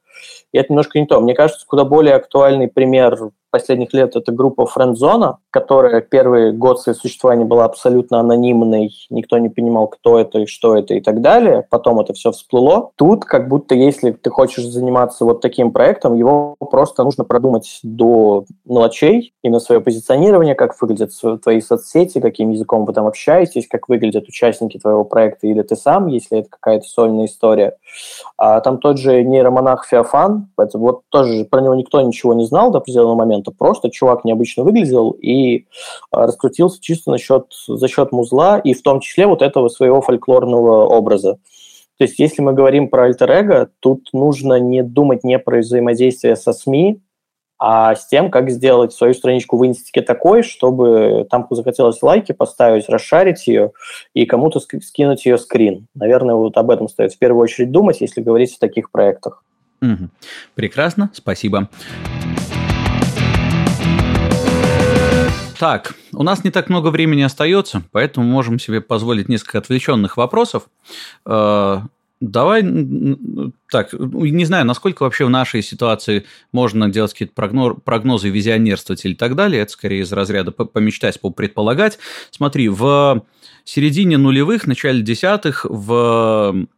И это немножко не то. Мне кажется, куда более актуальный пример последних лет это группа Френдзона, которая первый год своего существования была абсолютно анонимной, никто не понимал, кто это и что это и так далее. Потом это все всплыло. Тут как будто если ты хочешь заниматься вот таким проектом, его просто нужно продумать до мелочей и на свое позиционирование, как выглядят твои соцсети, каким языком вы там общаетесь, как выглядят участники твоего проекта или ты сам, если это какая-то сольная история. А там тот же нейромонах Феофан, это вот тоже про него никто ничего не знал до определенного момента, момента. Просто чувак необычно выглядел и а, раскрутился чисто насчет, за счет музла и в том числе вот этого своего фольклорного образа. То есть если мы говорим про альтер тут нужно не думать не про взаимодействие со СМИ, а с тем, как сделать свою страничку в инстике такой, чтобы там захотелось лайки поставить, расшарить ее и кому-то скинуть ее скрин. Наверное, вот об этом стоит в первую очередь думать, если говорить о таких проектах. Угу. Прекрасно, спасибо. Так, у нас не так много времени остается, поэтому можем себе позволить несколько отвлеченных вопросов. Э, давай, так, не знаю, насколько вообще в нашей ситуации можно делать какие-то прогнозы, визионерствовать или так далее. Это скорее из разряда помечтать, предполагать. Смотри, в середине нулевых, начале десятых в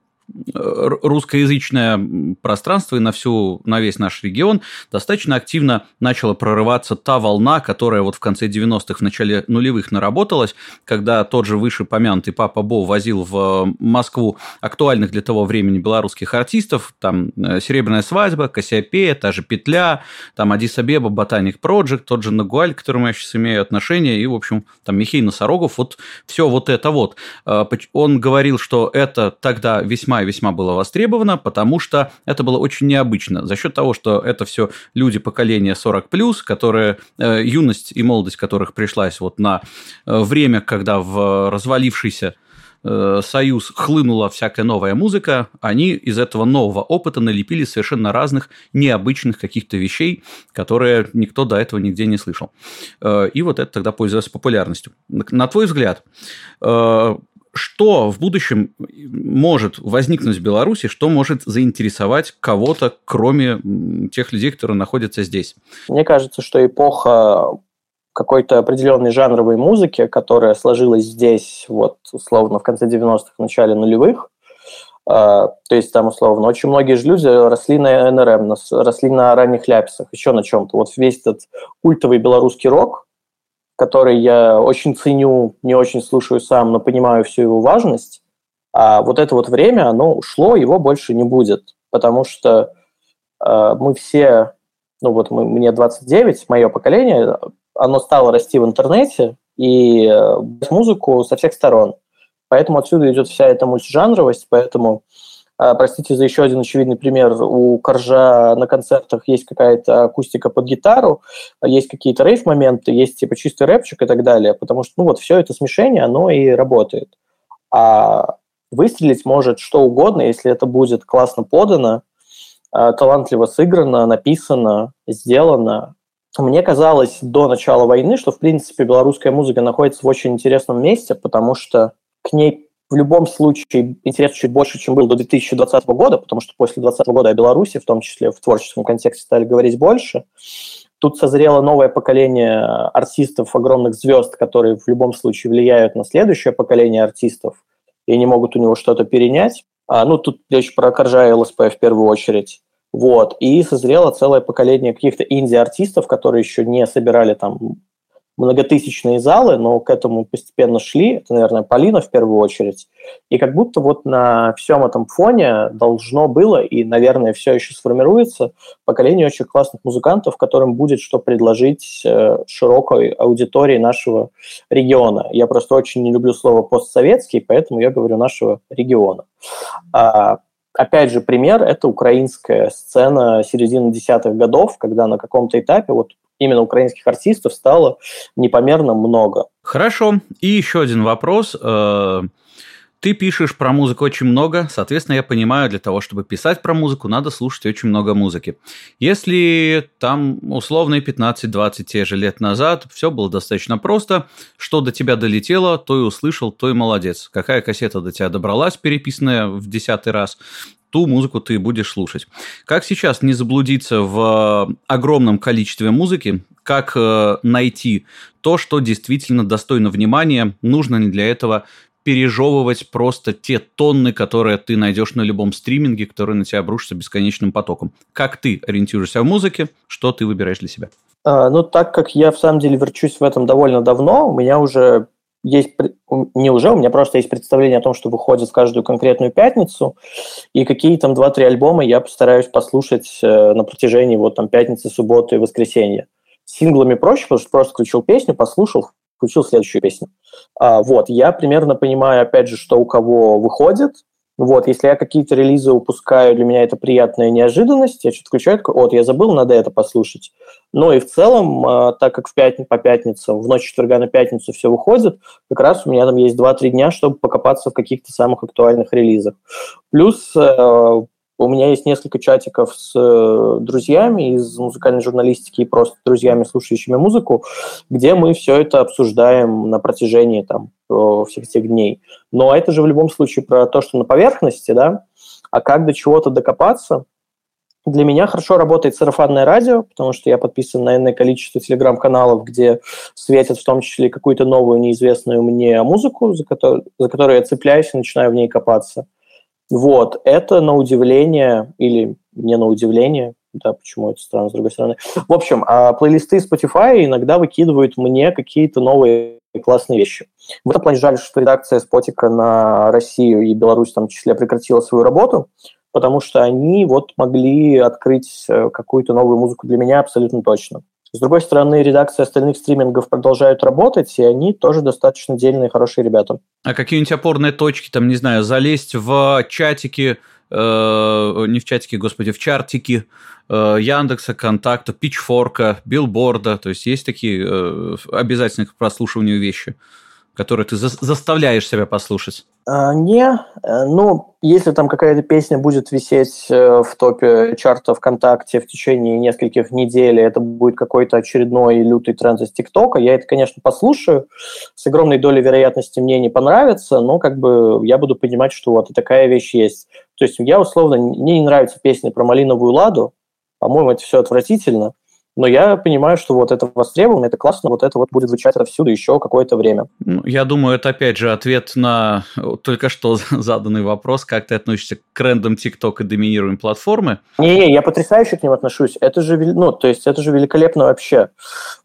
русскоязычное пространство и на, всю, на весь наш регион достаточно активно начала прорываться та волна, которая вот в конце 90-х, в начале нулевых наработалась, когда тот же вышепомянутый Папа Бо возил в Москву актуальных для того времени белорусских артистов, там э, «Серебряная свадьба», «Кассиопея», та же «Петля», там «Адис Абеба», «Ботаник Проджект», тот же «Нагуаль», к которому я сейчас имею отношение, и, в общем, там Михей Носорогов, вот все вот это вот. Э, он говорил, что это тогда весьма весьма было востребовано, потому что это было очень необычно. За счет того, что это все люди поколения 40+, которые, э, юность и молодость которых пришлась вот на э, время, когда в развалившийся э, союз хлынула всякая новая музыка, они из этого нового опыта налепили совершенно разных необычных каких-то вещей, которые никто до этого нигде не слышал. И вот это тогда пользовалось популярностью. На твой взгляд, что в будущем может возникнуть в Беларуси, что может заинтересовать кого-то, кроме тех людей, которые находятся здесь? Мне кажется, что эпоха какой-то определенной жанровой музыки, которая сложилась здесь, вот, условно, в конце 90-х, начале нулевых, э, то есть там, условно, очень многие же люди росли на НРМ, росли на ранних ляписах, еще на чем-то. Вот весь этот культовый белорусский рок, который я очень ценю, не очень слушаю сам, но понимаю всю его важность, а вот это вот время, оно ушло, его больше не будет, потому что э, мы все, ну вот мы, мне 29, мое поколение, оно стало расти в интернете и э, музыку со всех сторон. Поэтому отсюда идет вся эта мультижанровость, поэтому простите за еще один очевидный пример. У Коржа на концертах есть какая-то акустика под гитару, есть какие-то рейв-моменты, есть типа чистый рэпчик и так далее, потому что ну вот все это смешение, оно и работает. А выстрелить может что угодно, если это будет классно подано, а, талантливо сыграно, написано, сделано. Мне казалось до начала войны, что, в принципе, белорусская музыка находится в очень интересном месте, потому что к ней в любом случае интерес чуть больше, чем был до 2020 года, потому что после 2020 года о Беларуси, в том числе в творческом контексте, стали говорить больше. Тут созрело новое поколение артистов, огромных звезд, которые в любом случае влияют на следующее поколение артистов и не могут у него что-то перенять. А, ну, тут речь про Коржа и ЛСП в первую очередь. Вот. И созрело целое поколение каких-то инди-артистов, которые еще не собирали там многотысячные залы, но к этому постепенно шли. Это, наверное, Полина в первую очередь. И как будто вот на всем этом фоне должно было, и, наверное, все еще сформируется, поколение очень классных музыкантов, которым будет что предложить э, широкой аудитории нашего региона. Я просто очень не люблю слово постсоветский, поэтому я говорю нашего региона. А, опять же, пример – это украинская сцена середины десятых годов, когда на каком-то этапе вот именно украинских артистов стало непомерно много. Хорошо. И еще один вопрос. Э, Ты пишешь про музыку очень много, соответственно, я понимаю, для того, чтобы писать про музыку, надо слушать очень много музыки. Если там условные 15-20 те же лет назад все было достаточно просто, что до тебя долетело, то и услышал, то и молодец. Какая кассета до тебя добралась, переписанная в десятый раз, ту музыку ты будешь слушать. Как сейчас не заблудиться в огромном количестве музыки, как э, найти то, что действительно достойно внимания, нужно ли для этого пережевывать просто те тонны, которые ты найдешь на любом стриминге, которые на тебя обрушатся бесконечным потоком. Как ты ориентируешься в музыке, что ты выбираешь для себя? А, ну, так как я в самом деле верчусь в этом довольно давно, у меня уже есть, не уже, у меня просто есть представление о том, что выходит в каждую конкретную пятницу, и какие там два-три альбома я постараюсь послушать э, на протяжении вот там пятницы, субботы и воскресенья. синглами проще, потому что просто включил песню, послушал, включил следующую песню. А, вот, я примерно понимаю, опять же, что у кого выходит. Вот, если я какие-то релизы упускаю, для меня это приятная неожиданность, я что-то включаю, такой, вот, я забыл, надо это послушать. Но и в целом, а, так как в пятницу, по пятницам, в ночь четверга на пятницу все выходит, как раз у меня там есть 2-3 дня, чтобы покопаться в каких-то самых актуальных релизах. Плюс э, у меня есть несколько чатиков с э, друзьями из музыкальной журналистики и просто друзьями, слушающими музыку, где мы все это обсуждаем на протяжении там, всех этих дней. Но это же в любом случае про то, что на поверхности, да, а как до чего-то докопаться. Для меня хорошо работает сарафанное радио, потому что я подписан на иное количество телеграм-каналов, где светят в том числе какую-то новую, неизвестную мне музыку, за которую, за которую я цепляюсь и начинаю в ней копаться. Вот, это на удивление, или не на удивление, да, почему это странно, с другой стороны. В общем, а плейлисты Spotify иногда выкидывают мне какие-то новые классные вещи. В этом плане жаль, что редакция Спотика на Россию и Беларусь в числе прекратила свою работу, потому что они вот могли открыть э, какую-то новую музыку для меня абсолютно точно. С другой стороны, редакции остальных стримингов продолжают работать, и они тоже достаточно дельные, хорошие ребята. А какие-нибудь опорные точки, там, не знаю, залезть в чатики, э, не в чатики, господи, в чартики э, Яндекса, Контакта, Пичфорка, Билборда, то есть есть такие э, обязательные к прослушиванию вещи? Которые ты за заставляешь себя послушать? А, не, э, ну, если там какая-то песня будет висеть э, в топе чарта ВКонтакте в течение нескольких недель, это будет какой-то очередной лютый тренд из ТикТока, я это, конечно, послушаю. С огромной долей вероятности мне не понравится, но как бы я буду понимать, что вот и такая вещь есть. То есть я условно, мне не нравится песня про малиновую ладу, по-моему, это все отвратительно но я понимаю, что вот это востребовано, это классно, вот это вот будет звучать отовсюду еще какое-то время. Ну, я думаю, это опять же ответ на только что заданный вопрос, как ты относишься к трендам TikTok и доминируемой платформы. Не-не, я потрясающе к ним отношусь. Это же, ну, то есть это же великолепно вообще.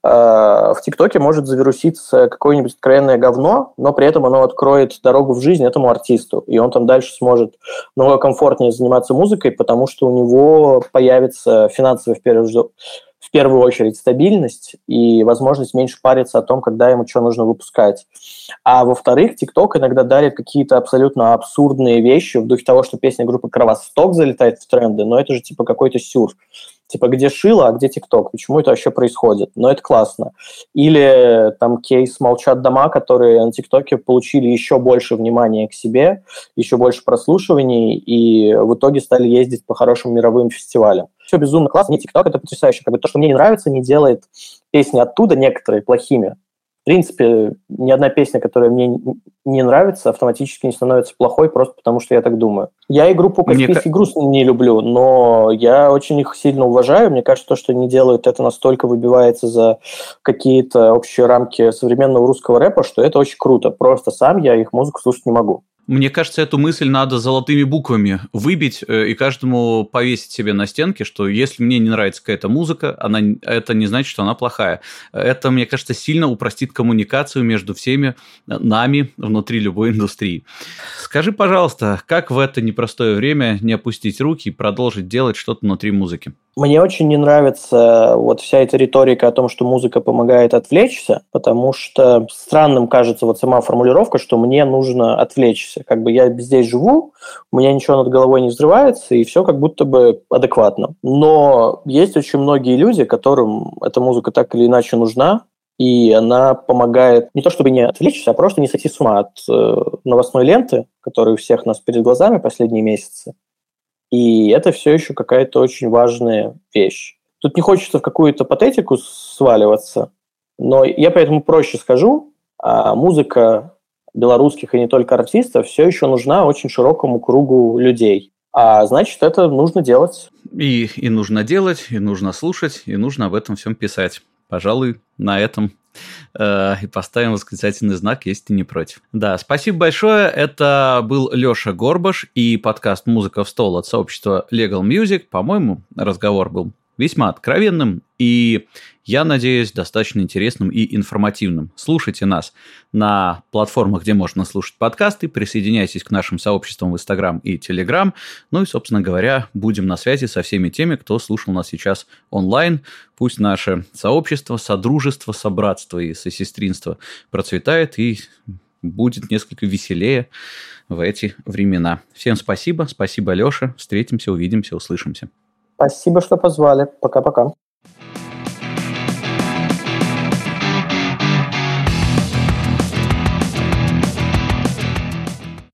А, в ТикТоке может завируситься какое-нибудь откровенное говно, но при этом оно откроет дорогу в жизнь этому артисту, и он там дальше сможет намного комфортнее заниматься музыкой, потому что у него появится финансовый в первую в первую очередь стабильность и возможность меньше париться о том, когда ему что нужно выпускать. А во-вторых, TikTok иногда дарит какие-то абсолютно абсурдные вещи в духе того, что песня группы Кровосток залетает в тренды, но это же типа какой-то сюр. Типа, где Шила, а где ТикТок? Почему это вообще происходит? Но это классно. Или там кейс «Молчат дома», которые на ТикТоке получили еще больше внимания к себе, еще больше прослушиваний, и в итоге стали ездить по хорошим мировым фестивалям. Все безумно классно. Не ТикТок, это потрясающе. Как бы то, что мне не нравится, не делает песни оттуда некоторые плохими в принципе, ни одна песня, которая мне не нравится, автоматически не становится плохой, просто потому что я так думаю. Я и группу Каспийский груз не люблю, но я очень их сильно уважаю. Мне кажется, то, что они делают, это настолько выбивается за какие-то общие рамки современного русского рэпа, что это очень круто. Просто сам я их музыку слушать не могу. Мне кажется, эту мысль надо золотыми буквами выбить э, и каждому повесить себе на стенке, что если мне не нравится какая-то музыка, она, это не значит, что она плохая. Это, мне кажется, сильно упростит коммуникацию между всеми нами внутри любой индустрии. Скажи, пожалуйста, как в это непростое время не опустить руки и продолжить делать что-то внутри музыки? Мне очень не нравится вот вся эта риторика о том, что музыка помогает отвлечься, потому что странным кажется вот сама формулировка, что мне нужно отвлечься. Как бы я здесь живу, у меня ничего над головой не взрывается, и все как будто бы адекватно. Но есть очень многие люди, которым эта музыка так или иначе нужна, и она помогает не то чтобы не отвлечься, а просто не сойти с ума от э, новостной ленты, которая у всех нас перед глазами последние месяцы. И это все еще какая-то очень важная вещь. Тут не хочется в какую-то патетику сваливаться, но я поэтому проще скажу, а музыка белорусских и не только артистов все еще нужна очень широкому кругу людей. А значит, это нужно делать. И, и нужно делать, и нужно слушать, и нужно об этом всем писать. Пожалуй, на этом и поставим восклицательный знак, если ты не против. Да, спасибо большое. Это был Леша Горбаш и подкаст «Музыка в стол» от сообщества Legal Music. По-моему, разговор был весьма откровенным и, я надеюсь, достаточно интересным и информативным. Слушайте нас на платформах, где можно слушать подкасты, присоединяйтесь к нашим сообществам в Инстаграм и Телеграм. Ну и, собственно говоря, будем на связи со всеми теми, кто слушал нас сейчас онлайн. Пусть наше сообщество, содружество, собратство и сосестринство процветает и будет несколько веселее в эти времена. Всем спасибо, спасибо, Леша. Встретимся, увидимся, услышимся. Спасибо, что позвали. Пока-пока.